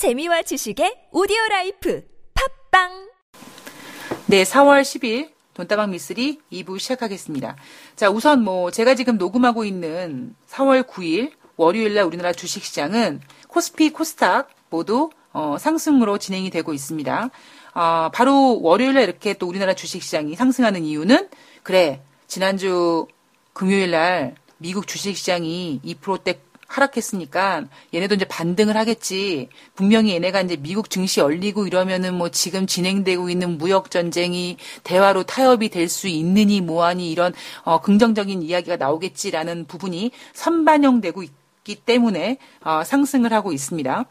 재미와 지식의 오디오 라이프 팟빵 네, 4월 10일 돈다방 미쓰리 2부 시작하겠습니다. 자, 우선 뭐 제가 지금 녹음하고 있는 4월 9일 월요일 날 우리나라 주식 시장은 코스피, 코스닥 모두 어, 상승으로 진행이 되고 있습니다. 어, 바로 월요일 날 이렇게 또 우리나라 주식 시장이 상승하는 이유는 그래. 지난주 금요일 날 미국 주식 시장이 2%대 하락했으니까 얘네도 이제 반등을 하겠지. 분명히 얘네가 이제 미국 증시 열리고 이러면은 뭐 지금 진행되고 있는 무역 전쟁이 대화로 타협이 될 수 있느니 뭐하니 이런 어, 긍정적인 이야기가 나오겠지라는 부분이 선반영되고 있기 때문에 어, 상승을 하고 있습니다.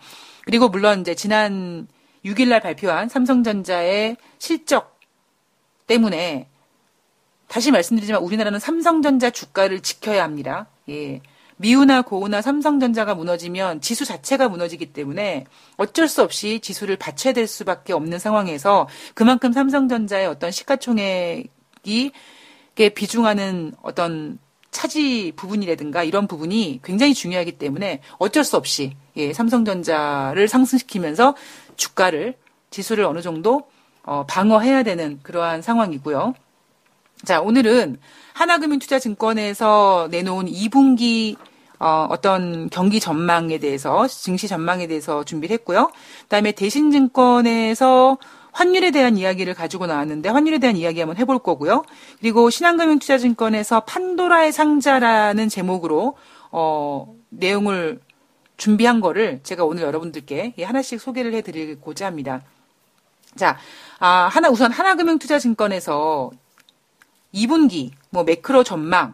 그리고 물론 이제 지난 6일 날 발표한 삼성전자의 실적 때문에 다시 말씀드리지만 우리나라는 삼성전자 주가를 지켜야 합니다. 예. 미우나 고우나 삼성전자가 무너지면 지수 자체가 무너지기 때문에 어쩔 수 없이 지수를 받쳐야 될 수밖에 없는 상황에서 그만큼 삼성전자의 어떤 시가총액이 비중하는 어떤 차지 부분이라든가 이런 부분이 굉장히 중요하기 때문에 어쩔 수 없이 예, 삼성전자를 상승시키면서 주가를 지수를 어느 정도 어, 방어해야 되는 그러한 상황이고요. 자, 오늘은 하나금융투자증권에서 내놓은 2분기 어, 어떤 경기 전망에 대해서 증시 전망에 대해서 준비를 했고요. 그다음에 대신증권에서 환율에 대한 이야기를 가지고 나왔는데 환율에 대한 이야기 한번 해볼 거고요. 그리고 신한금융투자증권에서 판도라의 상자라는 제목으로 어, 내용을 준비한 거를 제가 오늘 여러분들께 하나씩 소개를 해드리고자 합니다. 자, 아, 하나 우선 하나금융투자증권에서 2분기 뭐 매크로 전망을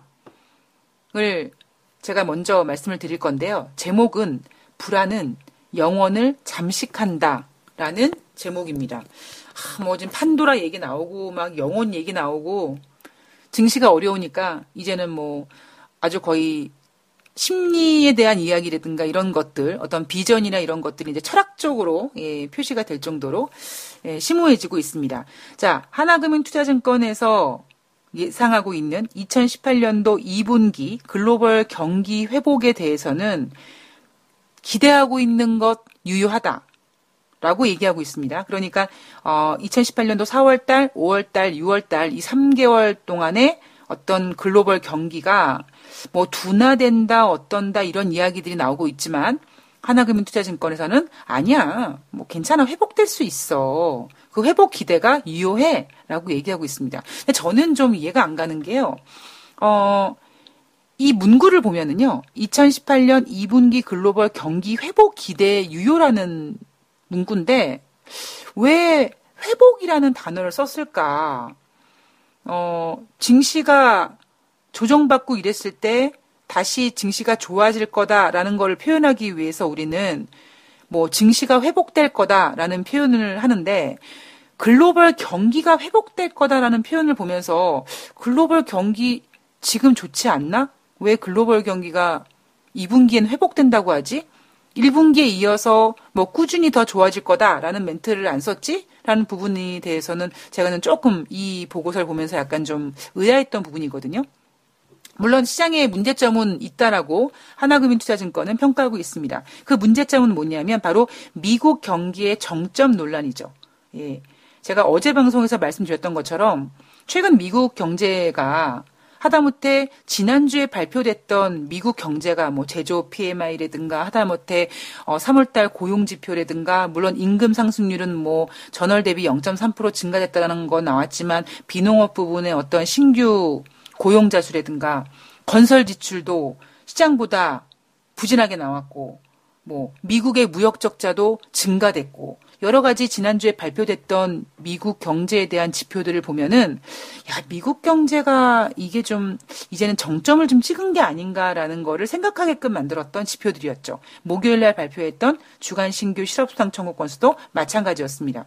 제가 먼저 말씀을 드릴 건데요. 제목은 불안은 영원을 잠식한다라는 제목입니다. 아, 뭐 지금 판도라 얘기 나오고 막 영원 얘기 나오고 증시가 어려우니까 이제는 뭐 아주 거의 심리에 대한 이야기라든가 이런 것들, 어떤 비전이나 이런 것들이 이제 철학적으로 예, 표시가 될 정도로 예, 심오해지고 있습니다. 자, 하나금융투자증권에서 예상하고 있는 2018년도 2분기 글로벌 경기 회복에 대해서는 기대하고 있는 것 유효하다. 라고 얘기하고 있습니다. 그러니까 어 2018년도 4월 달, 5월 달, 6월 달 이 3개월 동안에 어떤 글로벌 경기가 뭐 둔화된다, 어떤다 이런 이야기들이 나오고 있지만 하나금융투자증권에서는 아니야, 뭐 괜찮아, 회복될 수 있어. 그 회복 기대가 유효해. 라고 얘기하고 있습니다. 근데 저는 좀 이해가 안 가는 게요. 어, 이 문구를 보면은요, 2018년 2분기 글로벌 경기 회복 기대 유효라는 문구인데, 왜 회복이라는 단어를 썼을까? 어, 증시가 조정받고 이랬을 때 다시 증시가 좋아질 거다라는 걸 표현하기 위해서 우리는 뭐 증시가 회복될 거다라는 표현을 하는데 글로벌 경기가 회복될 거다라는 표현을 보면서 글로벌 경기 지금 좋지 않나? 왜 글로벌 경기가 2분기엔 회복된다고 하지? 1분기에 이어서 뭐 꾸준히 더 좋아질 거다라는 멘트를 안 썼지? 라는 부분에 대해서는 제가는 조금 이 보고서를 보면서 약간 좀 의아했던 부분이거든요. 물론 시장에 문제점은 있다라고 하나금융투자증권은 평가하고 있습니다. 그 문제점은 뭐냐면 바로 미국 경기의 정점 논란이죠. 예. 제가 어제 방송에서 말씀드렸던 것처럼 최근 미국 경제가 하다못해 지난주에 발표됐던 미국 경제가 뭐 제조 PMI라든가 하다못해 어 3월달 고용 지표라든가 물론 임금 상승률은 뭐 전월 대비 0.3% 증가됐다는 건 나왔지만 비농업 부분의 어떤 신규 고용자 수라든가 건설 지출도 시장보다 부진하게 나왔고 뭐 미국의 무역 적자도 증가됐고 여러 가지 지난주에 발표됐던 미국 경제에 대한 지표들을 보면은 야 미국 경제가 이게 좀 이제는 정점을 좀 찍은 게 아닌가라는 거를 생각하게끔 만들었던 지표들이었죠. 목요일 날 발표했던 주간 신규 실업수당 청구 건수도 마찬가지였습니다.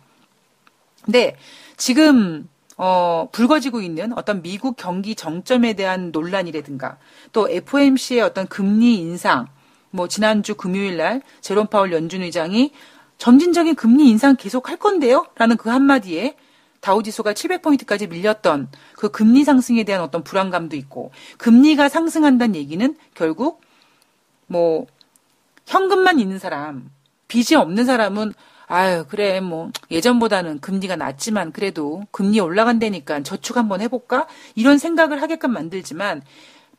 근데 지금 어, 불거지고 있는 어떤 미국 경기 정점에 대한 논란이라든가 또 FOMC의 어떤 금리 인상, 뭐 지난주 금요일 날 제롬 파월 연준 의장이 점진적인 금리 인상 계속 할 건데요? 라는 그 한마디에 다우지수가 700포인트까지 밀렸던 그 금리 상승에 대한 어떤 불안감도 있고 금리가 상승한다는 얘기는 결국 뭐 현금만 있는 사람 빚이 없는 사람은 아유, 그래, 뭐, 예전보다는 금리가 낮지만 그래도 금리 올라간다니까 저축 한번 해볼까? 이런 생각을 하게끔 만들지만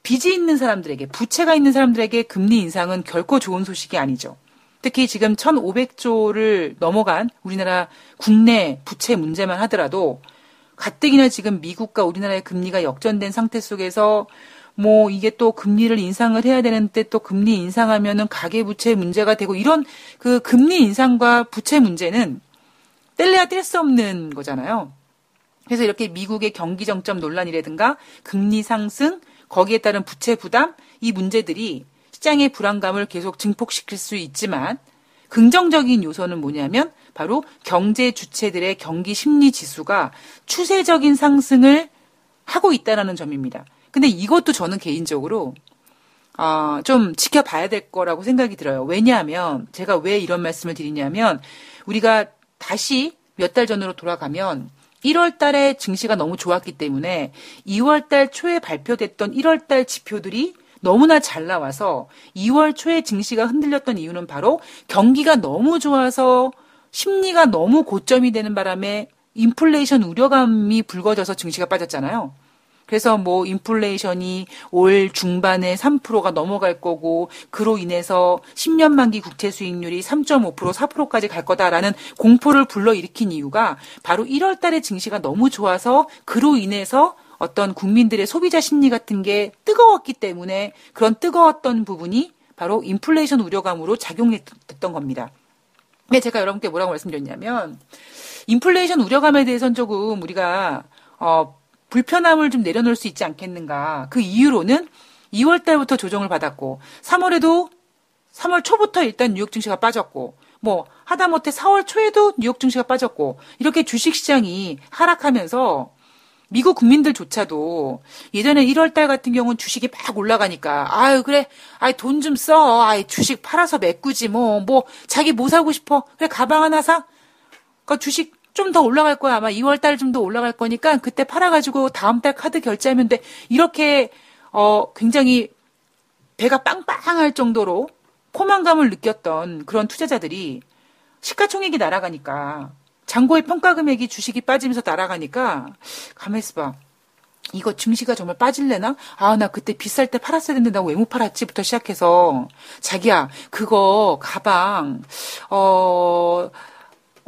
빚이 있는 사람들에게, 부채가 있는 사람들에게 금리 인상은 결코 좋은 소식이 아니죠. 특히 지금 1,500조를 넘어간 우리나라 국내 부채 문제만 하더라도 가뜩이나 지금 미국과 우리나라의 금리가 역전된 상태 속에서 뭐 이게 또 금리를 인상을 해야 되는데 또 금리 인상하면은 가계 부채 문제가 되고 이런 그 금리 인상과 부채 문제는 뗄래야 뗄 수 없는 거잖아요. 그래서 이렇게 미국의 경기 정점 논란이라든가 금리 상승 거기에 따른 부채 부담 이 문제들이 시장의 불안감을 계속 증폭시킬 수 있지만 긍정적인 요소는 뭐냐면 바로 경제 주체들의 경기 심리 지수가 추세적인 상승을 하고 있다라는 점입니다. 근데 이것도 저는 개인적으로 어, 좀 지켜봐야 될 거라고 생각이 들어요. 왜냐하면 제가 왜 이런 말씀을 드리냐면 우리가 다시 몇 달 전으로 돌아가면 1월 달에 증시가 너무 좋았기 때문에 2월 달 초에 발표됐던 1월 달 지표들이 너무나 잘 나와서 2월 초에 증시가 흔들렸던 이유는 바로 경기가 너무 좋아서 심리가 너무 고점이 되는 바람에 인플레이션 우려감이 불거져서 증시가 빠졌잖아요. 그래서 뭐 인플레이션이 올 중반에 3%가 넘어갈 거고 그로 인해서 10년 만기 국채 수익률이 3.5% 4%까지 갈 거다라는 공포를 불러일으킨 이유가 바로 1월 달에 증시가 너무 좋아서 그로 인해서 어떤 국민들의 소비자 심리 같은 게 뜨거웠기 때문에 그런 뜨거웠던 부분이 바로 인플레이션 우려감으로 작용했던 겁니다. 근데 제가 여러분께 뭐라고 말씀드렸냐면 인플레이션 우려감에 대해서는 조금 우리가 어 불편함을 좀 내려놓을 수 있지 않겠는가. 그 이유로는 2월 달부터 조정을 받았고 3월에도 3월 초부터 일단 뉴욕 증시가 빠졌고 뭐 하다못해 4월 초에도 뉴욕 증시가 빠졌고 이렇게 주식 시장이 하락하면서 미국 국민들조차도 예전에 1월 달 같은 경우는 주식이 막 올라가니까 아유 그래 아이 돈 좀 써. 아이 주식 팔아서 메꾸지 뭐뭐 뭐 자기 뭐 사고 싶어. 그래 가방 하나 사. 그 주식 좀 더 올라갈 거야. 아마 2월 달 좀 더 올라갈 거니까 그때 팔아가지고 다음 달 카드 결제하면 돼. 이렇게, 어, 굉장히 배가 빵빵할 정도로 포만감을 느꼈던 그런 투자자들이 시가총액이 날아가니까 잔고의 평가 금액이 주식이 빠지면서 날아가니까 가만히 있어봐. 이거 증시가 정말 빠질래나? 아, 나 그때 비쌀 때 팔았어야 했는데 나 왜 못 팔았지?부터 시작해서 자기야, 그거 가방, 어,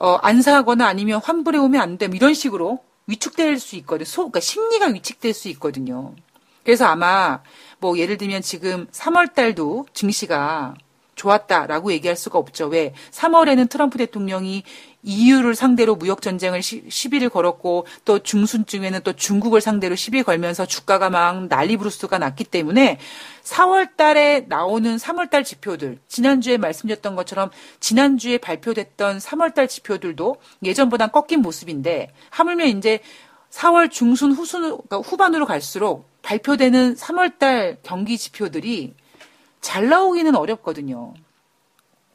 어, 안 사거나 아니면 환불해 오면 안 돼. 이런 식으로 위축될 수 있거든요. 소, 그러니까 심리가 위축될 수 있거든요. 그래서 아마 뭐 예를 들면 지금 3월 달도 증시가 좋았다라고 얘기할 수가 없죠. 왜? 3월에는 트럼프 대통령이 EU를 상대로 무역 전쟁을 시, 비를 걸었고 또 중순쯤에는 또 중국을 상대로 시비 걸면서 주가가 막 난리 브루스가 났기 때문에 4월 달에 나오는 3월 달 지표들 지난주에 말씀드렸던 것처럼 지난주에 발표됐던 3월 달 지표들도 예전보단 꺾인 모습인데 하물며 이제 4월 중순 후순 그러니까 후반으로 갈수록 발표되는 3월 달 경기 지표들이 잘 나오기는 어렵거든요.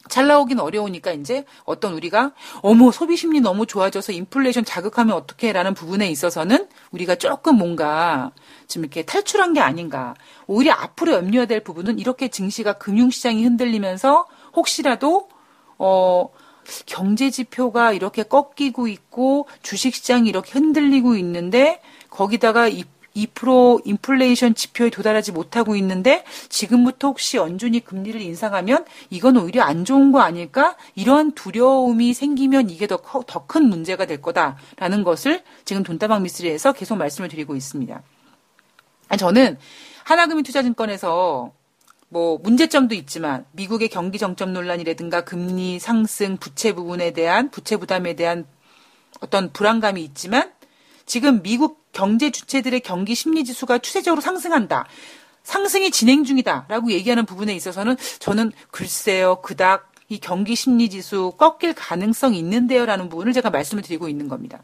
잘 나오긴 어려우니까 이제 어떤 우리가 어머 소비 심리 너무 좋아져서 인플레이션 자극하면 어떻게라는 부분에 있어서는 우리가 조금 뭔가 지금 이렇게 탈출한 게 아닌가. 오히려 앞으로 염려해야 될 부분은 이렇게 증시가 금융시장이 흔들리면서 혹시라도 어 경제 지표가 이렇게 꺾이고 있고 주식시장이 이렇게 흔들리고 있는데 거기다가 이 2% 인플레이션 지표에 도달하지 못하고 있는데 지금부터 혹시 연준이 금리를 인상하면 이건 오히려 안 좋은 거 아닐까? 이러한 두려움이 생기면 이게 더큰 문제가 될 거다라는 것을 지금 돈다방 미스리에서 계속 말씀을 드리고 있습니다. 저는 하나금융투자증권에서 뭐 문제점도 있지만 미국의 경기 정점 논란이라든가 금리 상승, 부채 부분에 대한 부채 부담에 대한 어떤 불안감이 있지만 지금 미국 경제 주체들의 경기 심리 지수가 추세적으로 상승한다. 상승이 진행 중이다라고 얘기하는 부분에 있어서는 저는 글쎄요 그닥 이 경기 심리 지수 꺾일 가능성이 있는데요라는 부분을 제가 말씀을 드리고 있는 겁니다.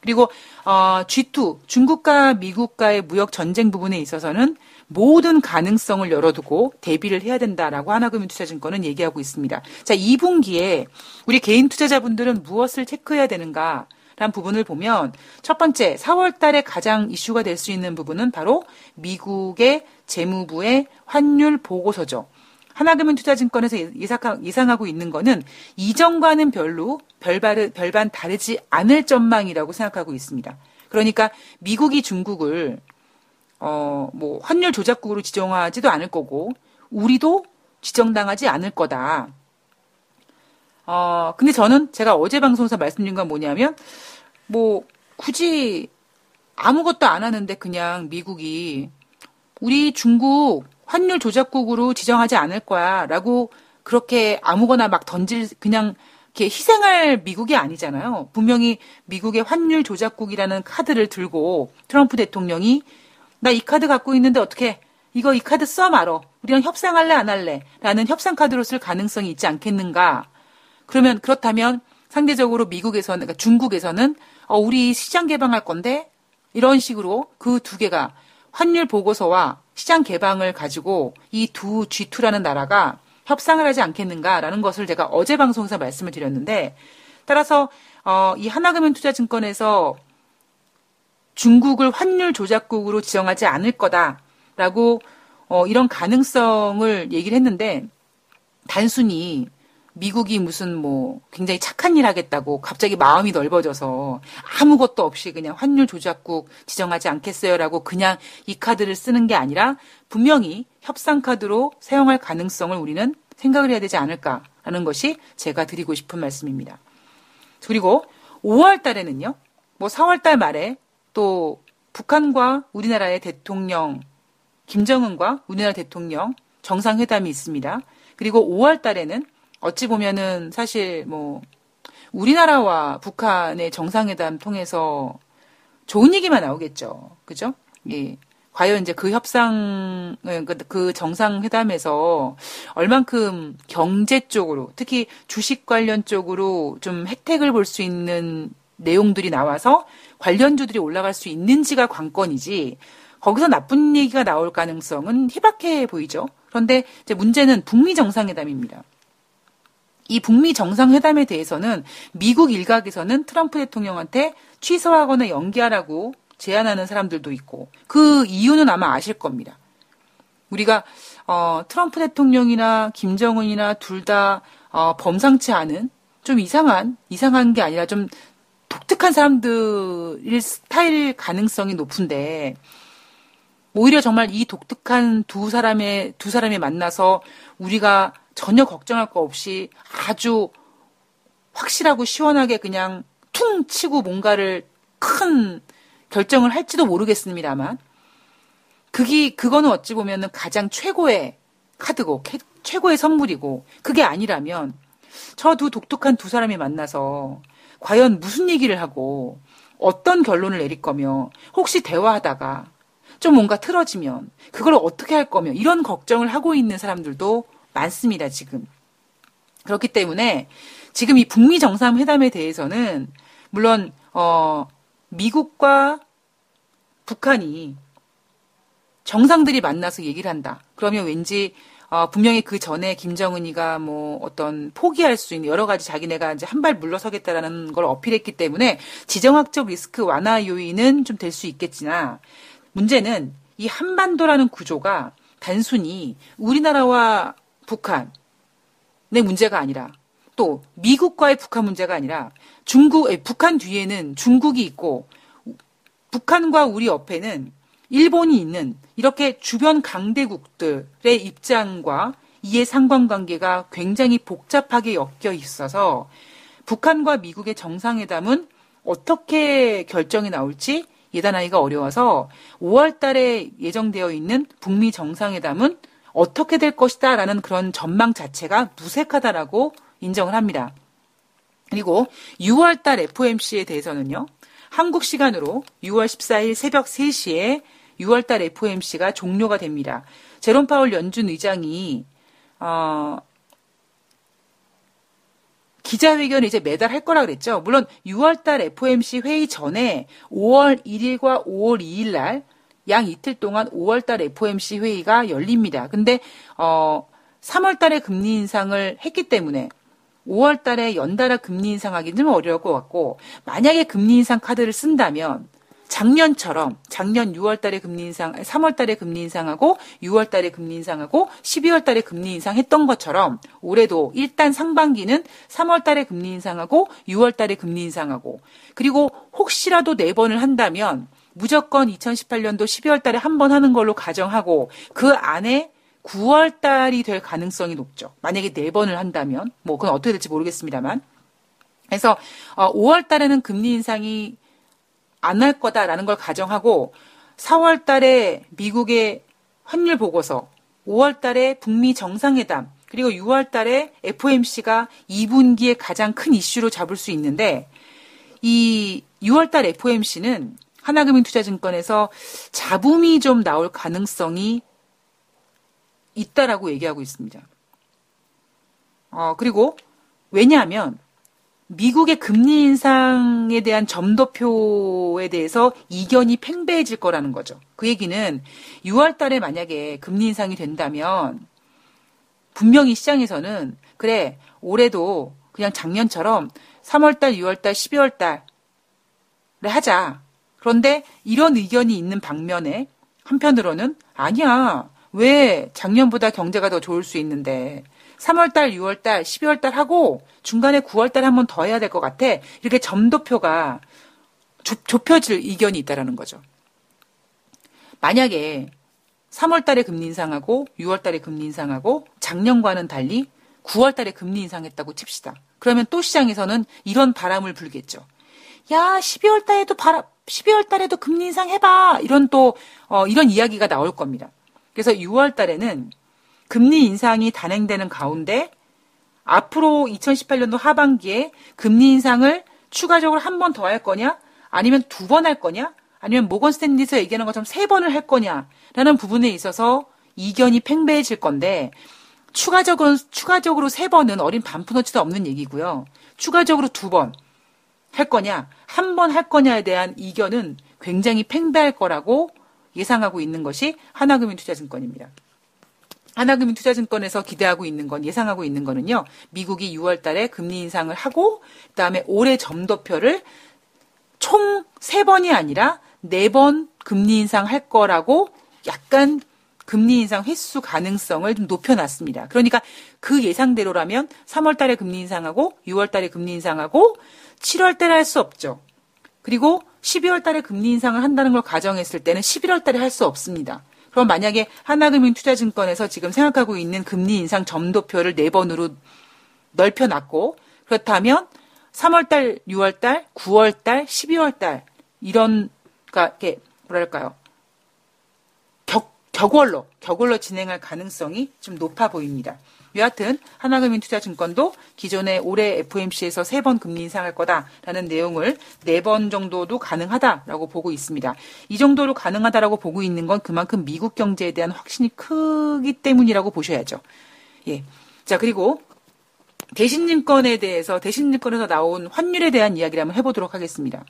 그리고 어, G2 중국과 미국과의 무역 전쟁 부분에 있어서는 모든 가능성을 열어두고 대비를 해야 된다라고 하나금융투자증권은 얘기하고 있습니다. 자, 2분기에 우리 개인 투자자분들은 무엇을 체크해야 되는가? 란 부분을 보면 첫 번째 4월 달에 가장 이슈가 될 수 있는 부분은 바로 미국의 재무부의 환율 보고서죠. 하나금융 투자증권에서 예상하고 있는 거는 이전과는 별로 별반, 별반 다르지 않을 전망이라고 생각하고 있습니다. 그러니까 미국이 중국을 어, 뭐 환율 조작국으로 지정하지도 않을 거고 우리도 지정당하지 않을 거다. 어, 근데 저는 제가 어제 방송에서 말씀드린 건 뭐냐면 뭐 굳이 아무것도 안 하는데 그냥 미국이 우리 중국 환율 조작국으로 지정하지 않을 거야 라고 그렇게 아무거나 막 던질 그냥 이렇게 희생할 미국이 아니잖아요. 분명히 미국의 환율 조작국이라는 카드를 들고 트럼프 대통령이 나 이 카드 갖고 있는데 어떻게 이거 이 카드 써 말어. 우리랑 협상할래 안 할래? 라는 협상 카드로 쓸 가능성이 있지 않겠는가? 그러면 그렇다면 상대적으로 미국에서는 그러니까 중국에서는 어, 우리 시장 개방할 건데? 이런 식으로 그 두 개가 환율 보고서와 시장 개방을 가지고 이 두 G2라는 나라가 협상을 하지 않겠는가라는 것을 제가 어제 방송에서 말씀을 드렸는데 따라서 어, 이 하나금융투자증권에서 중국을 환율 조작국으로 지정하지 않을 거다라고 어, 이런 가능성을 얘기를 했는데 단순히 미국이 무슨 뭐 굉장히 착한 일 하겠다고 갑자기 마음이 넓어져서 아무것도 없이 그냥 환율 조작국 지정하지 않겠어요라고 그냥 이 카드를 쓰는 게 아니라 분명히 협상 카드로 사용할 가능성을 우리는 생각을 해야 되지 않을까라는 것이 제가 드리고 싶은 말씀입니다. 그리고 5월 달에는요. 뭐 4월 달 말에 또 북한과 우리나라의 대통령 김정은과 우리나라 대통령 정상회담이 있습니다. 그리고 5월 달에는 어찌 보면은 사실 뭐 우리나라와 북한의 정상회담 통해서 좋은 얘기만 나오겠죠. 그죠? 예. 과연 이제 그 협상, 그, 그 정상회담에서 얼만큼 경제 쪽으로, 특히 주식 관련 쪽으로 좀 혜택을 볼 수 있는 내용들이 나와서 관련주들이 올라갈 수 있는지가 관건이지, 거기서 나쁜 얘기가 나올 가능성은 희박해 보이죠. 그런데 이제 문제는 북미 정상회담입니다. 이 북미 정상회담에 대해서는 미국 일각에서는 트럼프 대통령한테 취소하거나 연기하라고 제안하는 사람들도 있고 그 이유는 아마 아실 겁니다. 우리가 어, 트럼프 대통령이나 김정은이나 둘다 어, 범상치 않은 좀 이상한 이상한 게 아니라 좀 독특한 사람들일 스타일 가능성이 높은데 오히려 정말 이 독특한 두 사람의 두 사람이 만나서 우리가 전혀 걱정할 거 없이 아주 확실하고 시원하게 그냥 퉁 치고 뭔가를 큰 결정을 할지도 모르겠습니다만 그게 그거는 어찌 보면은 가장 최고의 카드고 최고의 선물이고 그게 아니라면 저 두 독특한 두 사람이 만나서 과연 무슨 얘기를 하고 어떤 결론을 내릴 거며 혹시 대화하다가 좀 뭔가 틀어지면 그걸 어떻게 할 거며 이런 걱정을 하고 있는 사람들도 많습니다, 지금. 그렇기 때문에 지금 이 북미 정상회담에 대해서는 물론 어 미국과 북한이 정상들이 만나서 얘기를 한다. 그러면 왠지 어, 분명히 그 전에 김정은이가 뭐 어떤 포기할 수 있는 여러 가지 자기네가 이제 한 발 물러서겠다라는 걸 어필했기 때문에 지정학적 리스크 완화 요인은 좀 될 수 있겠지나 문제는 이 한반도라는 구조가 단순히 우리나라와 북한의 문제가 아니라 또 미국과의 북한 문제가 아니라 중국, 북한 뒤에는 중국이 있고 북한과 우리 옆에는 일본이 있는 이렇게 주변 강대국들의 입장과 이해 상관관계가 굉장히 복잡하게 엮여 있어서 북한과 미국의 정상회담은 어떻게 결정이 나올지 예단하기가 어려워서 5월 달에 예정되어 있는 북미 정상회담은 어떻게 될 것이다라는 그런 전망 자체가 무색하다라고 인정을 합니다. 그리고 6월 달 FOMC에 대해서는요. 한국 시간으로 6월 14일 새벽 3시에 6월 달 FOMC가 종료가 됩니다. 제롬 파월 연준 의장이 어, 기자회견을 이제 매달 할 거라 그랬죠. 물론 6월 달 FOMC 회의 전에 5월 1일과 5월 2일 날 양 이틀 동안 5월 달 FOMC 회의가 열립니다. 근데 어 3월 달에 금리 인상을 했기 때문에 5월 달에 연달아 금리 인상하기는 좀 어려울 것 같고 만약에 금리 인상 카드를 쓴다면 작년처럼 작년 6월 달에 금리 인상, 3월 달에 금리 인상하고 6월 달에 금리 인상하고 12월 달에 금리 인상했던 것처럼 올해도 일단 상반기는 3월 달에 금리 인상하고 6월 달에 금리 인상하고 그리고 혹시라도 네 번을 한다면 무조건 2018년도 12월 달에 한 번 하는 걸로 가정하고 그 안에 9월 달이 될 가능성이 높죠. 만약에 네 번을 한다면 뭐 그건 어떻게 될지 모르겠습니다만. 그래서 5월 어, 달에는 금리 인상이 안 할 거다라는 걸 가정하고 4월 달에 미국의 환율 보고서, 5월 달에 북미 정상회담, 그리고 6월 달에 FOMC가 2분기에 가장 큰 이슈로 잡을 수 있는데 이 6월 달 FOMC는 하나금융투자증권에서 잡음이 좀 나올 가능성이 있다라고 얘기하고 있습니다. 어, 그리고 왜냐하면 미국의 금리 인상에 대한 점도표에 대해서 이견이 팽배해질 거라는 거죠. 그 얘기는 6월 달에 만약에 금리 인상이 된다면 분명히 시장에서는 그래, 올해도 그냥 작년처럼 3월 달, 6월 달, 12월 달에 하자. 그런데 이런 의견이 있는 방면에 한편으로는 아니야. 왜 작년보다 경제가 더 좋을 수 있는데 3월달, 6월달, 12월달 하고 중간에 9월달 한 번 더 해야 될 것 같아. 이렇게 점도표가 좁, 혀질 의견이 있다라는 거죠. 만약에 3월달에 금리 인상하고 6월달에 금리 인상하고 작년과는 달리 9월달에 금리 인상했다고 칩시다. 그러면 또 시장에서는 이런 바람을 불겠죠. 야, 12월달에도 바람, 12월 달에도 금리 인상 해봐. 이런 또 어, 이런 이야기가 나올 겁니다. 그래서 6월 달에는 금리 인상이 단행되는 가운데 앞으로 2018년도 하반기에 금리 인상을 추가적으로 한 번 더 할 거냐? 아니면 두 번 할 거냐? 아니면 모건 스탠리에서 얘기하는 것처럼 세 번을 할 거냐라는 부분에 있어서 이견이 팽배해질 건데 추가적으로 추가적으로 세 번은 어린 반푼어치도 없는 얘기고요. 추가적으로 두 번 할 거냐, 한 번 할 거냐에 대한 이견은 굉장히 팽배할 거라고 예상하고 있는 것이 하나금융투자증권입니다. 하나금융투자증권에서 기대하고 있는 건 예상하고 있는 거는요. 미국이 6월 달에 금리 인상을 하고 그다음에 올해 점도표를 총 3번이 아니라 4번 금리 인상할 거라고 약간 금리 인상 횟수 가능성을 좀 높여놨습니다. 그러니까 그 예상대로라면 3월 달에 금리 인상하고 6월 달에 금리 인상하고 7월 달에 할 수 없죠. 그리고 12월 달에 금리 인상을 한다는 걸 가정했을 때는 11월 달에 할 수 없습니다. 그럼 만약에 하나금융투자증권에서 지금 생각하고 있는 금리 인상 점도표를 4번으로 넓혀놨고 그렇다면 3월 달, 6월 달, 9월 달, 12월 달 이런 그러니까 이게 뭐랄까요? 격 격월로 격월로 진행할 가능성이 좀 높아 보입니다. 여하튼 하나금융투자증권도 기존에 올해 FOMC에서 세 번 금리 인상할 거다라는 내용을 네 번 정도도 가능하다라고 보고 있습니다. 이 정도로 가능하다라고 보고 있는 건 그만큼 미국 경제에 대한 확신이 크기 때문이라고 보셔야죠. 예. 자, 그리고 대신증권에 대해서 대신증권에서 나온 환율에 대한 이야기를 한번 해보도록 하겠습니다.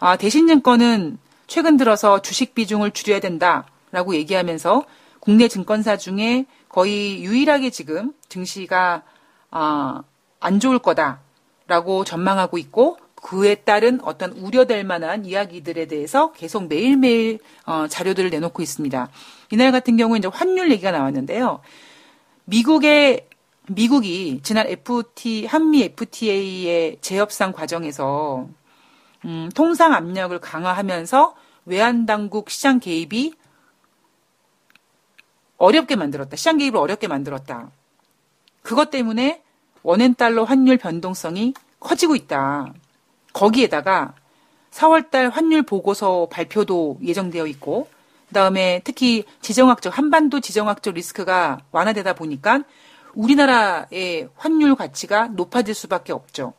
아, 대신증권은 최근 들어서 주식 비중을 줄여야 된다 라고 얘기하면서 국내 증권사 중에 거의 유일하게 지금 증시가 아, 안 좋을 거다라고 전망하고 있고 그에 따른 어떤 우려될 만한 이야기들에 대해서 계속 매일매일 어, 자료들을 내놓고 있습니다. 이날 같은 경우 이제 환율 얘기가 나왔는데요. 미국의 미국이 지난 FT 한미 FTA의 재협상 과정에서 음, 통상 압력을 강화하면서 외환 당국 시장 개입이 어렵게 만들었다. 시장 개입을 어렵게 만들었다. 그것 때문에 원엔 달러 환율 변동성이 커지고 있다. 거기에다가 4월달 환율 보고서 발표도 예정되어 있고, 그 다음에 특히 지정학적, 한반도 지정학적 리스크가 완화되다 보니까 우리나라의 환율 가치가 높아질 수밖에 없죠.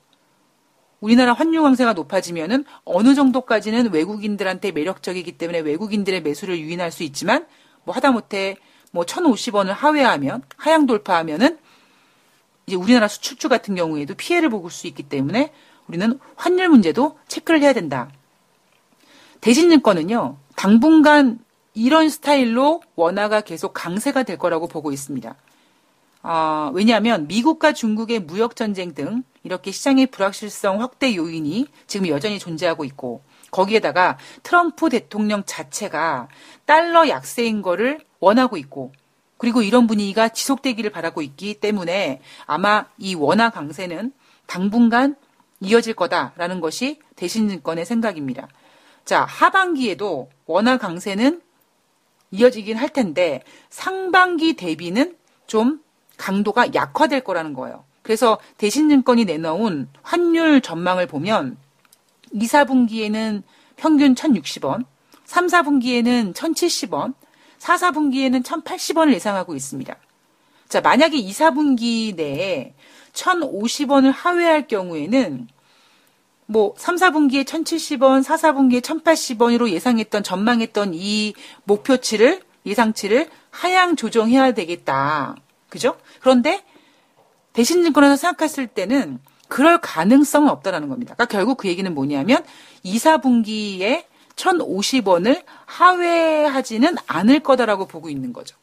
우리나라 환율 강세가 높아지면은 어느 정도까지는 외국인들한테 매력적이기 때문에 외국인들의 매수를 유인할 수 있지만 뭐 하다못해 뭐 1,050원을 하회하면 하향 돌파하면은 이제 우리나라 수출주 같은 경우에도 피해를 보을 수 있기 때문에 우리는 환율 문제도 체크를 해야 된다. 대신증권은요, 당분간 이런 스타일로 원화가 계속 강세가 될 거라고 보고 있습니다. 어, 왜냐하면 미국과 중국의 무역 전쟁 등 이렇게 시장의 불확실성 확대 요인이 지금 여전히 존재하고 있고 거기에다가 트럼프 대통령 자체가 달러 약세인 거를 원하고 있고 그리고 이런 분위기가 지속되기를 바라고 있기 때문에 아마 이 원화 강세는 당분간 이어질 거다라는 것이 대신증권의 생각입니다. 자, 하반기에도 원화 강세는 이어지긴 할 텐데 상반기 대비는 좀 강도가 약화될 거라는 거예요. 그래서 대신증권이 내놓은 환율 전망을 보면 2, 4분기에는 평균 1,060원, 3, 4분기에는 1,070원, 4, 4분기에는 1,080원을 예상하고 있습니다. 자, 만약에 2, 4분기 내에 1,050원을 하회할 경우에는 뭐 3, 4분기에 1,070원, 4, 4분기에 1,080원으로 예상했던 전망했던 이 목표치를 예상치를 하향 조정해야 되겠다. 그죠? 그런데 대신증권에서 생각했을 때는 그럴 가능성은 없다라는 겁니다. 그러니까 결국 그 얘기는 뭐냐면 2, 4분기에 1,050원을 하회하지는 않을 거다라고 보고 있는 거죠.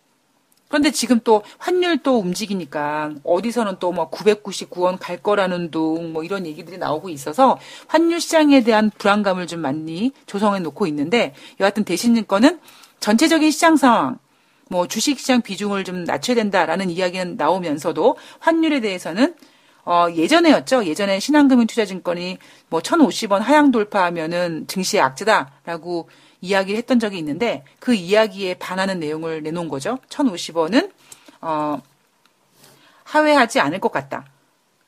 그런데 지금 또 환율 또 움직이니까 어디서는 또 뭐 999원 갈 거라는 둥 뭐 이런 얘기들이 나오고 있어서 환율 시장에 대한 불안감을 좀 많이 조성해 놓고 있는데 여하튼 대신증권은 전체적인 시장 상황 뭐 주식 시장 비중을 좀 낮춰야 된다라는 이야기는 나오면서도 환율에 대해서는 어, 예전에였죠. 예전에 신한금융투자증권이 뭐 1,050원 하향 돌파하면은 증시의 악재다라고 이야기를 했던 적이 있는데 그 이야기에 반하는 내용을 내놓은 거죠. 1,050원은 어, 하회하지 않을 것 같다.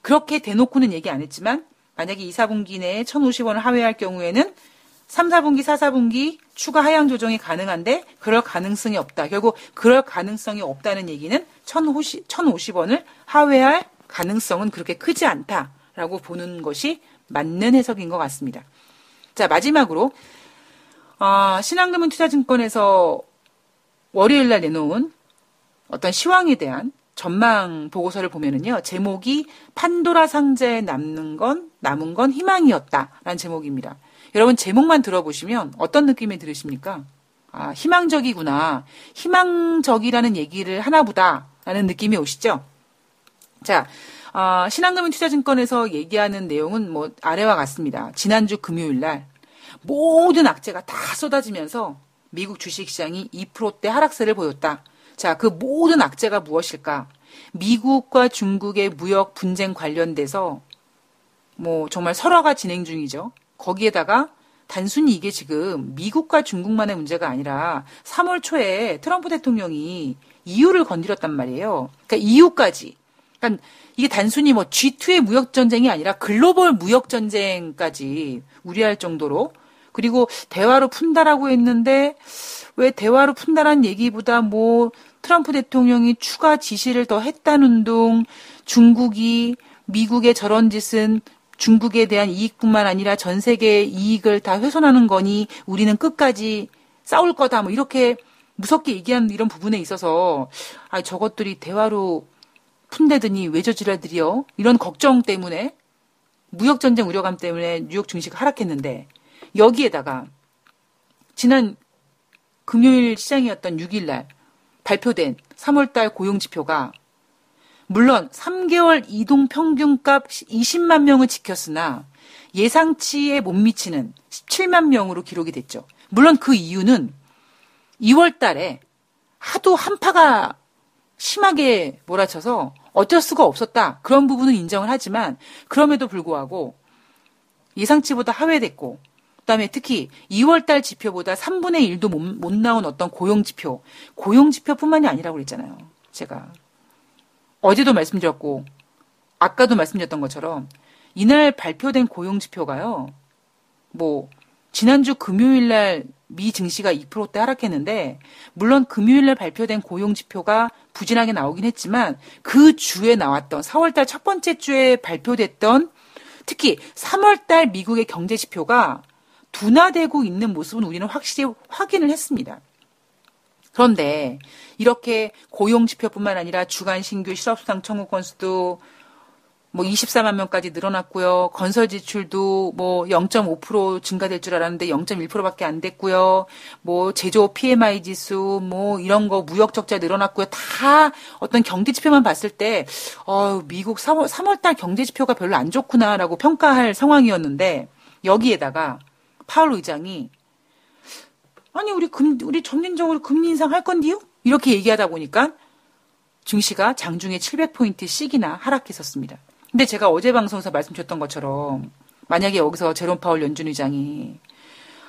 그렇게 대놓고는 얘기 안 했지만 만약에 2, 4분기 내에 1,050원을 하회할 경우에는 3, 4분기, 4, 4분기 추가 하향 조정이 가능한데 그럴 가능성이 없다. 결국 그럴 가능성이 없다는 얘기는 1,050, 1,050원을 하회할 가능성은 그렇게 크지 않다라고 보는 것이 맞는 해석인 것 같습니다. 자, 마지막으로, 어, 신한금융 투자증권에서 월요일 날 내놓은 어떤 시황에 대한 전망 보고서를 보면은요, 제목이 판도라 상자에 남는 건, 남은 건 희망이었다라는 제목입니다. 여러분 제목만 들어보시면 어떤 느낌이 들으십니까? 아, 희망적이구나. 희망적이라는 얘기를 하나보다라는 느낌이 오시죠? 자, 어, 신한금융투자증권에서 얘기하는 내용은 뭐 아래와 같습니다. 지난주 금요일 날 모든 악재가 다 쏟아지면서 미국 주식시장이 2%대 하락세를 보였다. 자, 그 모든 악재가 무엇일까? 미국과 중국의 무역 분쟁 관련돼서 뭐 정말 설화가 진행 중이죠. 거기에다가 단순히 이게 지금 미국과 중국만의 문제가 아니라 3월 초에 트럼프 대통령이 EU를 건드렸단 말이에요. 그러니까 EU까지. 그러니까 이게 단순히 뭐 G2의 무역 전쟁이 아니라 글로벌 무역 전쟁까지 우려할 정도로 그리고 대화로 푼다라고 했는데 왜 대화로 푼다란 얘기보다 뭐 트럼프 대통령이 추가 지시를 더 했다는 둥 중국이 미국의 저런 짓은 중국에 대한 이익뿐만 아니라 전 세계의 이익을 다 훼손하는 거니 우리는 끝까지 싸울 거다. 뭐 이렇게 무섭게 얘기하는 이런 부분에 있어서 아 저것들이 대화로 푼대더니 왜 저지랄들이요 이런 걱정 때문에 무역 전쟁 우려감 때문에 뉴욕 증시가 하락했는데 여기에다가 지난 금요일 시장이었던 6일 날 발표된 3월 달 고용 지표가 물론 3개월 이동 평균값 20만 명을 지켰으나 예상치에 못 미치는 17만 명으로 기록이 됐죠. 물론 그 이유는 2월 달에 하도 한파가 심하게 몰아쳐서 어쩔 수가 없었다. 그런 부분은 인정을 하지만 그럼에도 불구하고 예상치보다 하회됐고 그다음에 특히 2월 달 지표보다 3분의 1도 못, 못 나온 어떤 고용 지표, 고용 지표뿐만이 아니라고 그랬잖아요. 제가 어제도 말씀드렸고 아까도 말씀드렸던 것처럼 이날 발표된 고용 지표가요. 뭐 지난주 금요일 날 미 증시가 2%대 하락했는데 물론 금요일 날 발표된 고용 지표가 부진하게 나오긴 했지만 그 주에 나왔던 4월 달 첫 번째 주에 발표됐던 특히 3월 달 미국의 경제 지표가 둔화되고 있는 모습은 우리는 확실히 확인을 했습니다. 그런데 이렇게 고용 지표뿐만 아니라 주간 신규 실업수당 청구 건수도 뭐 24만 명까지 늘어났고요. 건설 지출도 뭐 0.5% 증가될 줄 알았는데 0.1%밖에 안 됐고요. 뭐 제조 PMI 지수 뭐 이런 거 무역 적자 늘어났고요. 다 어떤 경제 지표만 봤을 때 어, 미국 3월 3월 달 경제 지표가 별로 안 좋구나라고 평가할 상황이었는데 여기에다가 파월 의장이 아니 우리 금 우리 점진적으로 금리 인상 할 건데요? 이렇게 얘기하다 보니까 증시가 장중에 700포인트씩이나 하락했었습니다. 근데 제가 어제 방송에서 말씀드렸던 것처럼 만약에 여기서 제롬 파월 연준 의장이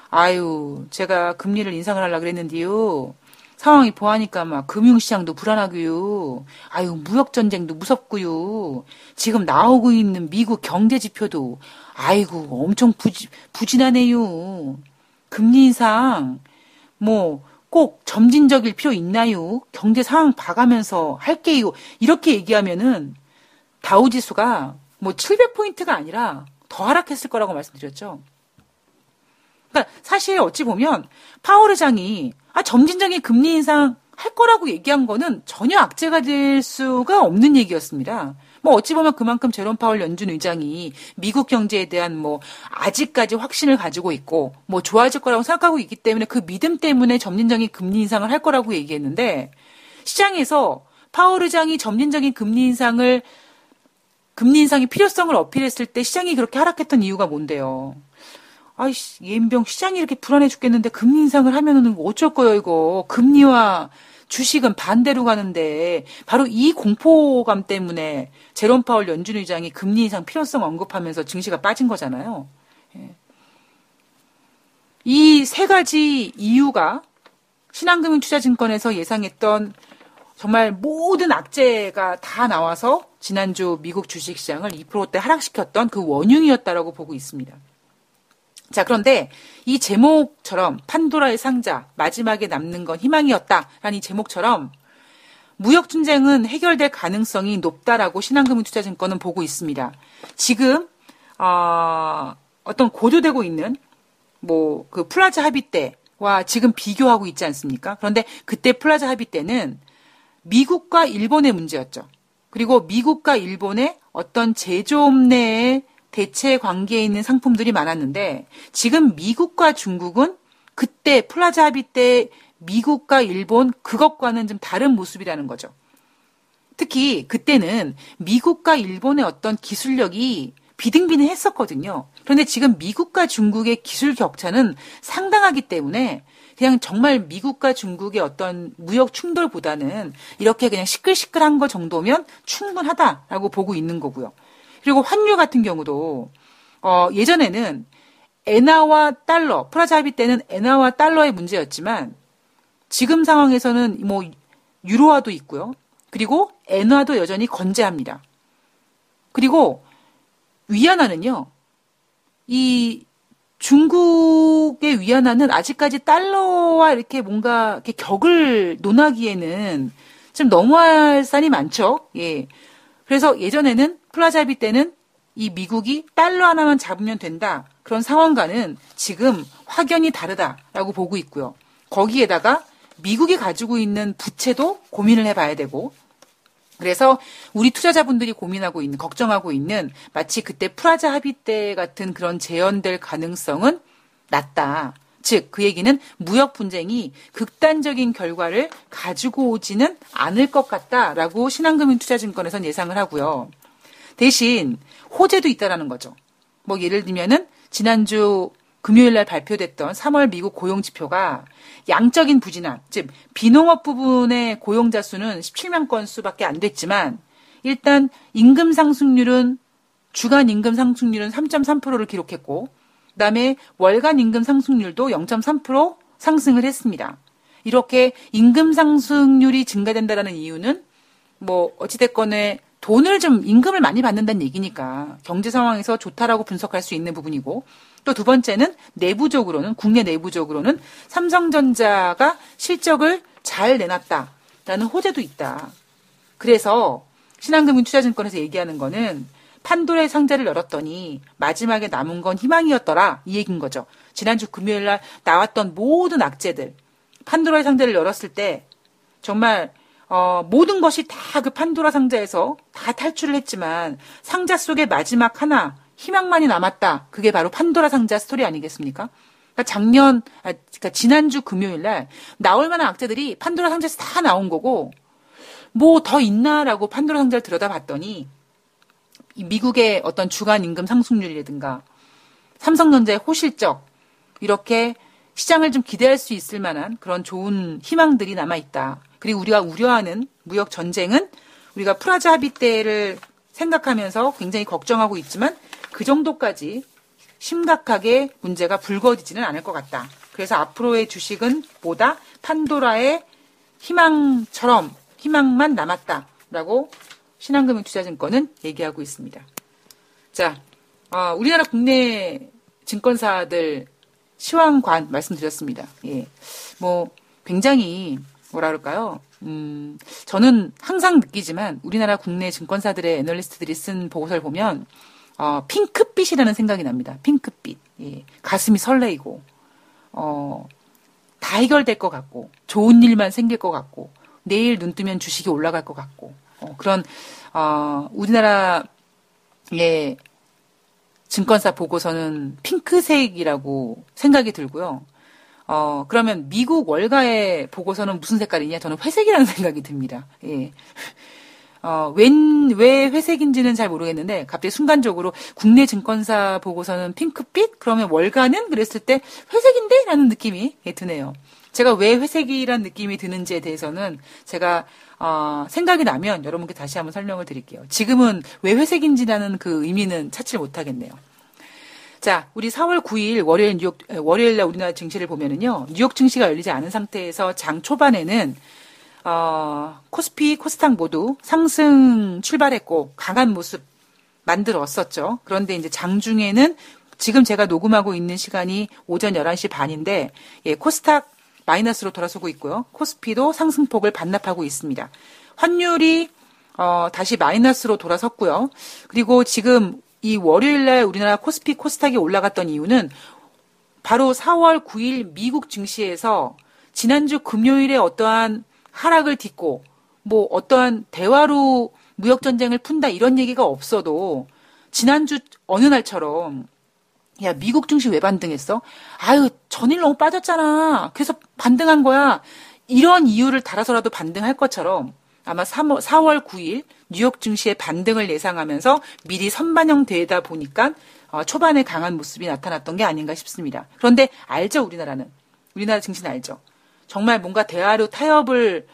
아유 제가 금리를 인상을 하려 그랬는데요. 상황이 보하니까 막 금융시장도 불안하고요. 아유 무역 전쟁도 무섭고요. 지금 나오고 있는 미국 경제 지표도 아이고 엄청 부지, 부진하네요. 금리 인상 뭐 꼭 점진적일 필요 있나요? 경제 상황 봐가면서 할게요. 이렇게 얘기하면은 다우 지수가 뭐 700포인트가 아니라 더 하락했을 거라고 말씀드렸죠. 그러니까 사실 어찌 보면 파월 의장이 아 점진적인 금리 인상 할 거라고 얘기한 거는 전혀 악재가 될 수가 없는 얘기였습니다. 뭐 어찌 보면 그만큼 제롬 파월 연준 의장이 미국 경제에 대한 뭐 아직까지 확신을 가지고 있고 뭐 좋아질 거라고 생각하고 있기 때문에 그 믿음 때문에 점진적인 금리 인상을 할 거라고 얘기했는데 시장에서 파월 의장이 점진적인 금리 인상을 금리 인상의 필요성을 어필했을 때 시장이 그렇게 하락했던 이유가 뭔데요? 아이씨, 예인병 시장이 이렇게 불안해 죽겠는데 금리 인상을 하면은 어쩔 거예요, 이거. 금리와 주식은 반대로 가는데 바로 이 공포감 때문에 제롬 파월 연준 의장이 금리 인상 필요성 언급하면서 증시가 빠진 거잖아요. 예. 이세 가지 이유가 신한금융투자증권에서 예상했던 정말 모든 악재가 다 나와서 지난주 미국 주식시장을 2%대 하락시켰던 그 원흉이었다라고 보고 있습니다. 자, 그런데 이 제목처럼 판도라의 상자, 마지막에 남는 건 희망이었다라는 이 제목처럼 무역 분쟁은 해결될 가능성이 높다라고 신한금융투자증권은 보고 있습니다. 지금 어, 어떤 고조되고 있는 뭐 그 플라자 합의 때와 지금 비교하고 있지 않습니까? 그런데 그때 플라자 합의 때는 미국과 일본의 문제였죠. 그리고 미국과 일본의 어떤 제조업 내의 대체 관계에 있는 상품들이 많았는데 지금 미국과 중국은 그때 플라자 합의 때 미국과 일본 그것과는 좀 다른 모습이라는 거죠. 특히 그때는 미국과 일본의 어떤 기술력이 비등비등했었거든요. 그런데 지금 미국과 중국의 기술 격차는 상당하기 때문에 그냥 정말 미국과 중국의 어떤 무역 충돌보다는 이렇게 그냥 시끌시끌한 거 정도면 충분하다라고 보고 있는 거고요. 그리고 환율 같은 경우도 어, 예전에는 엔화와 달러, 프라자 합의 때는 엔화와 달러의 문제였지만 지금 상황에서는 뭐 유로화도 있고요. 그리고 엔화도 여전히 건재합니다. 그리고 위안화는요. 이 중국의 위안화는 아직까지 달러와 이렇게 뭔가 이렇게 격을 논하기에는 좀 넘어야 할 산이 많죠. 예. 그래서 예전에는 플라자 합의 때는 이 미국이 달러 하나만 잡으면 된다. 그런 상황과는 지금 확연히 다르다라고 보고 있고요. 거기에다가 미국이 가지고 있는 부채도 고민을 해봐야 되고 그래서 우리 투자자분들이 고민하고 있는, 걱정하고 있는 마치 그때 플라자 합의 때 같은 그런 재현될 가능성은 낮다. 즉, 그 얘기는 무역 분쟁이 극단적인 결과를 가지고 오지는 않을 것 같다라고 신한금융투자증권에선 예상을 하고요. 대신 호재도 있다라는 거죠. 뭐 예를 들면은 지난주 금요일 날 발표됐던 3월 미국 고용 지표가 양적인 부진함, 즉 비농업 부분의 고용자 수는 17만 건수밖에 안 됐지만 일단 임금 상승률은 주간 임금 상승률은 3.3%를 기록했고 그다음에 월간 임금 상승률도 0.3% 상승을 했습니다. 이렇게 임금 상승률이 증가된다라는 이유는 뭐 어찌됐건에 돈을 좀 임금을 많이 받는다는 얘기니까 경제 상황에서 좋다라고 분석할 수 있는 부분이고 또 두 번째는 내부적으로는 국내 내부적으로는 삼성전자가 실적을 잘 내놨다라는 호재도 있다. 그래서 신한금융 투자증권에서 얘기하는 거는 판도의 상자를 열었더니 마지막에 남은 건 희망이었더라 이 얘기인 거죠. 지난주 금요일 날 나왔던 모든 악재들 판도라의 상자를 열었을 때 정말 어, 모든 것이 다 그 판도라 상자에서 다 탈출을 했지만 상자 속에 마지막 하나 희망만이 남았다. 그게 바로 판도라 상자 스토리 아니겠습니까? 그러니까 작년, 아, 그러니까 지난주 금요일 날 나올 만한 악재들이 판도라 상자에서 다 나온 거고 뭐 더 있나라고 판도라 상자를 들여다봤더니 미국의 어떤 주간 임금 상승률이라든가 삼성전자의 호실적 이렇게 시장을 좀 기대할 수 있을 만한 그런 좋은 희망들이 남아 있다. 그리고 우리가 우려하는 무역 전쟁은 우리가 프라자 합의 때를 생각하면서 굉장히 걱정하고 있지만 그 정도까지 심각하게 문제가 불거지지는 않을 것 같다. 그래서 앞으로의 주식은 보다 판도라의 희망처럼 희망만 남았다라고 신한금융투자증권은 얘기하고 있습니다. 자, 어, 우리나라 국내 증권사들 시황관 말씀드렸습니다. 예. 뭐, 굉장히, 뭐라 그럴까요? 음, 저는 항상 느끼지만 우리나라 국내 증권사들의 애널리스트들이 쓴 보고서를 보면, 어, 핑크빛이라는 생각이 납니다. 핑크빛. 예. 가슴이 설레이고, 어, 다 해결될 것 같고, 좋은 일만 생길 것 같고, 내일 눈 뜨면 주식이 올라갈 것 같고, 어, 그런, 어, 우리나라의 증권사 보고서는 핑크색이라고 생각이 들고요. 어, 그러면 미국 월가의 보고서는 무슨 색깔이냐? 저는 회색이라는 생각이 듭니다. 예. 어, 웬, 왜 회색인지는 잘 모르겠는데, 갑자기 순간적으로 국내 증권사 보고서는 핑크빛? 그러면 월가는? 그랬을 때 회색인데? 라는 느낌이 드네요. 제가 왜 회색이란 느낌이 드는지에 대해서는 제가 어, 생각이 나면 여러분께 다시 한번 설명을 드릴게요. 지금은 왜 회색인지라는 그 의미는 찾지 못하겠네요. 자, 우리 4월 9일 월요일 뉴욕 월요일 날 우리나라 증시를 보면은요. 뉴욕 증시가 열리지 않은 상태에서 장 초반에는 어, 코스피, 코스닥 모두 상승 출발했고 강한 모습 만들었었죠. 그런데 이제 장중에는 지금 제가 녹음하고 있는 시간이 오전 11시 반인데 예, 코스닥 마이너스로 돌아서고 있고요. 코스피도 상승폭을 반납하고 있습니다. 환율이 어, 다시 마이너스로 돌아섰고요. 그리고 지금 이 월요일 날 우리나라 코스피 코스닥이 올라갔던 이유는 바로 4월 9일 미국 증시에서 지난주 금요일에 어떠한 하락을 딛고 뭐 어떠한 대화로 무역 전쟁을 푼다 이런 얘기가 없어도 지난주 어느 날처럼 야, 미국 증시 왜 반등했어? 아유, 전일 너무 빠졌잖아. 그래서 반등한 거야. 이런 이유를 달아서라도 반등할 것처럼 아마 3월, 4월 9일 뉴욕 증시의 반등을 예상하면서 미리 선반영되다 보니까 어, 초반에 강한 모습이 나타났던 게 아닌가 싶습니다. 그런데 알죠, 우리나라는. 우리나라 증시는 알죠. 정말 뭔가 대화로 타협을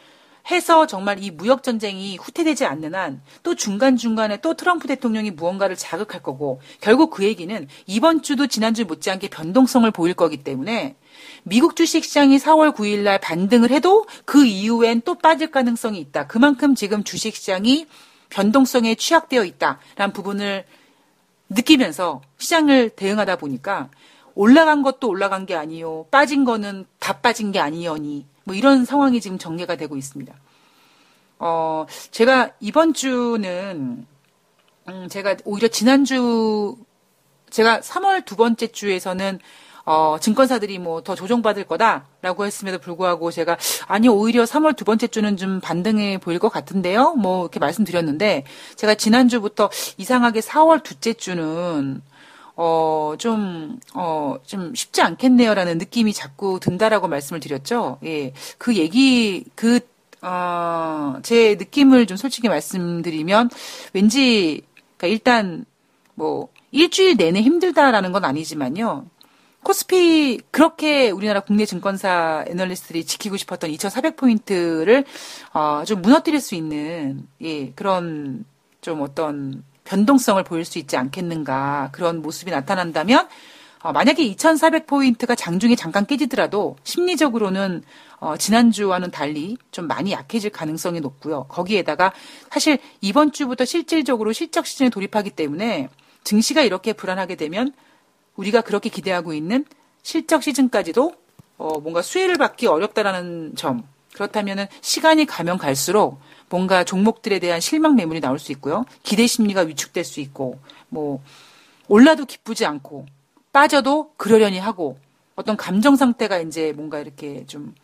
해서 정말 이 무역 전쟁이 후퇴되지 않는 한 또 중간 중간에 또 트럼프 대통령이 무언가를 자극할 거고 결국 그 얘기는 이번 주도 지난주 못지않게 변동성을 보일 거기 때문에 미국 주식 시장이 4월 9일 날 반등을 해도 그 이후엔 또 빠질 가능성이 있다. 그만큼 지금 주식 시장이 변동성에 취약되어 있다라는 부분을 느끼면서 시장을 대응하다 보니까 올라간 것도 올라간 게 아니요. 빠진 거는 다 빠진 게 아니오니 뭐 이런 상황이 지금 전개가 되고 있습니다. 어, 제가 이번 주는, 음, 제가 오히려 지난주, 제가 3월 두 번째 주에서는 어, 증권사들이 뭐 더 조정받을 거다라고 했음에도 불구하고 제가 아니 오히려 3월 두 번째 주는 좀 반등해 보일 것 같은데요. 뭐 이렇게 말씀드렸는데 제가 지난주부터 이상하게 4월 둘째 주는 어, 좀, 어, 좀 쉽지 않겠네요라는 느낌이 자꾸 든다라고 말씀을 드렸죠. 예. 그 얘기, 그, 어, 제 느낌을 좀 솔직히 말씀드리면 왠지, 그러니까 일단 뭐, 일주일 내내 힘들다라는 건 아니지만요. 코스피 그렇게 우리나라 국내 증권사 애널리스트들이 지키고 싶었던 2,400포인트를 어, 좀 무너뜨릴 수 있는 예, 그런 좀 어떤 변동성을 보일 수 있지 않겠는가 그런 모습이 나타난다면 어, 만약에 2,400포인트가 장중에 잠깐 깨지더라도 심리적으로는 어, 지난주와는 달리 좀 많이 약해질 가능성이 높고요. 거기에다가 사실 이번 주부터 실질적으로 실적 시즌에 돌입하기 때문에 증시가 이렇게 불안하게 되면 우리가 그렇게 기대하고 있는 실적 시즌까지도 어, 뭔가 수혜를 받기 어렵다라는 점. 그렇다면은 시간이 가면 갈수록 뭔가 종목들에 대한 실망 매물이 나올 수 있고요. 기대 심리가 위축될 수 있고, 뭐, 올라도 기쁘지 않고, 빠져도 그러려니 하고, 어떤 감정 상태가 이제 뭔가 이렇게 좀,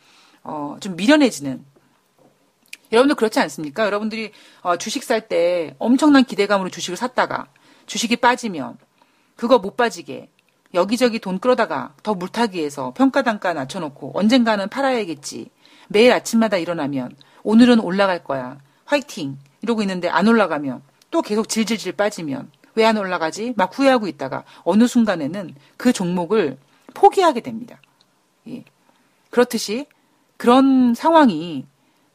어, 좀 미련해지는. 여러분들 그렇지 않습니까? 여러분들이 어, 주식 살 때 엄청난 기대감으로 주식을 샀다가 주식이 빠지면 그거 못 빠지게 여기저기 돈 끌어다가 더 물타기 해서 평가 단가 낮춰놓고 언젠가는 팔아야겠지. 매일 아침마다 일어나면 오늘은 올라갈 거야. 화이팅! 이러고 있는데 안 올라가면 또 계속 질질질 빠지면 왜 안 올라가지? 막 후회하고 있다가 어느 순간에는 그 종목을 포기하게 됩니다. 예. 그렇듯이 그런 상황이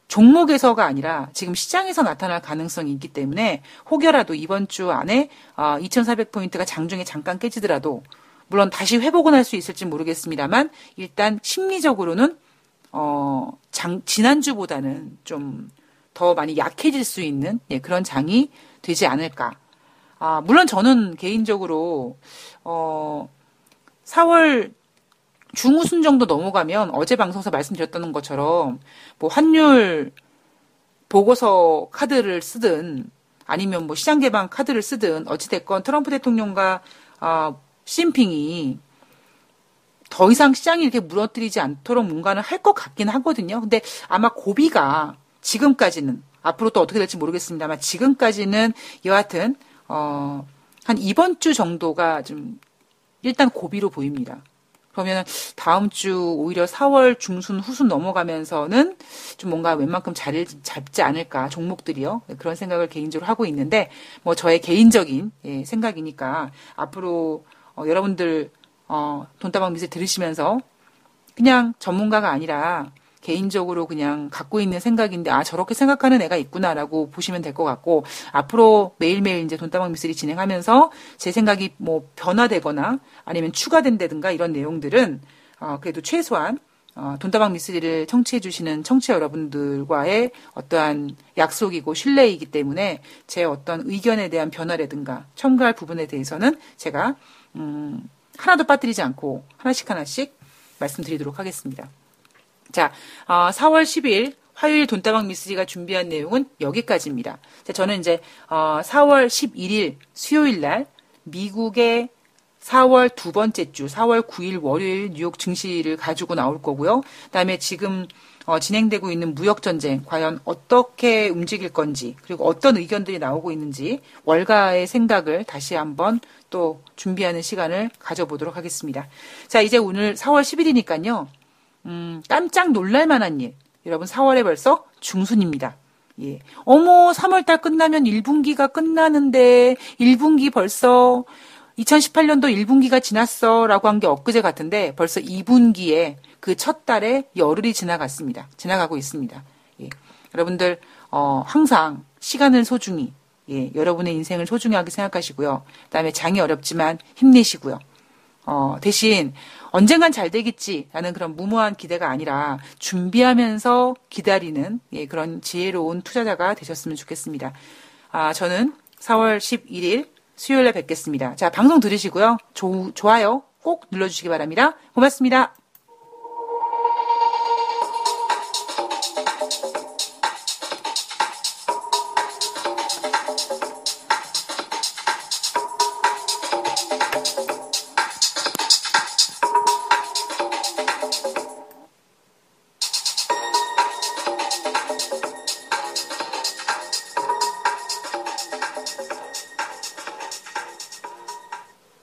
종목에서가 아니라 지금 시장에서 나타날 가능성이 있기 때문에 혹여라도 이번 주 안에 2,400포인트가 아, 장중에 잠깐 깨지더라도 물론 다시 회복은 할 수 있을지 모르겠습니다만 일단 심리적으로는 어, 장, 지난주보다는 좀 더 많이 약해질 수 있는 예, 그런 장이 되지 않을까. 아, 물론 저는 개인적으로 어, 4월 중우순 정도 넘어가면 어제 방송에서 말씀드렸던 것처럼 뭐 환율 보고서 카드를 쓰든 아니면 뭐 시장 개방 카드를 쓰든 어찌됐건 트럼프 대통령과 아, 시진핑이 더 이상 시장이 이렇게 무너뜨리지 않도록 뭔가는 할 것 같긴 하거든요. 근데 아마 고비가 지금까지는 앞으로 또 어떻게 될지 모르겠습니다만 지금까지는 여하튼 어, 한 이번 주 정도가 좀 일단 고비로 보입니다. 그러면 다음 주 오히려 4월 중순 후순 넘어가면서는 좀 뭔가 웬만큼 자리를 잡지 않을까 종목들이요 네, 그런 생각을 개인적으로 하고 있는데 뭐 저의 개인적인 예, 생각이니까 앞으로 어, 여러분들 어, 돈다방 미세 들으시면서 그냥 전문가가 아니라 개인적으로 그냥 갖고 있는 생각인데 아 저렇게 생각하는 애가 있구나라고 보시면 될 것 같고 앞으로 매일매일 이제 돈다방 미스리 진행하면서 제 생각이 뭐 변화되거나 아니면 추가된다든가 이런 내용들은 어 그래도 최소한 어, 돈다방 미스리를 청취해 주시는 청취자 여러분들과의 어떠한 약속이고 신뢰이기 때문에 제 어떤 의견에 대한 변화라든가 첨가할 부분에 대해서는 제가 음, 하나도 빠뜨리지 않고 하나씩 하나씩 말씀드리도록 하겠습니다. 자, 어, 4월 10일 화요일 돈다방 미스리가 준비한 내용은 여기까지입니다. 자, 저는 이제 어, 4월 11일 수요일 날 미국의 4월 두 번째 주, 4월 9일 월요일 뉴욕 증시를 가지고 나올 거고요. 그다음에 지금 어, 진행되고 있는 무역 전쟁 과연 어떻게 움직일 건지 그리고 어떤 의견들이 나오고 있는지 월가의 생각을 다시 한번 또 준비하는 시간을 가져보도록 하겠습니다. 자, 이제 오늘 4월 10일이니까요. 음, 깜짝 놀랄 만한 일. 여러분 4월에 벌써 중순입니다. 예. 어머, 3월 달 끝나면 1분기가 끝나는데 1분기 벌써 2018년도 1분기가 지났어 라고 한 게 엊그제 같은데 벌써 2분기에 그 첫 달에 열흘이 지나갔습니다. 지나가고 있습니다. 예. 여러분들 어, 항상 시간을 소중히 예, 여러분의 인생을 소중하게 생각하시고요. 그 다음에 장이 어렵지만 힘내시고요. 어, 대신 언젠간 잘 되겠지라는 그런 무모한 기대가 아니라 준비하면서 기다리는 예, 그런 지혜로운 투자자가 되셨으면 좋겠습니다. 아, 저는 4월 11일 수요일에 뵙겠습니다. 자, 방송 들으시고요. 조, 좋아요 꼭 눌러주시기 바랍니다. 고맙습니다.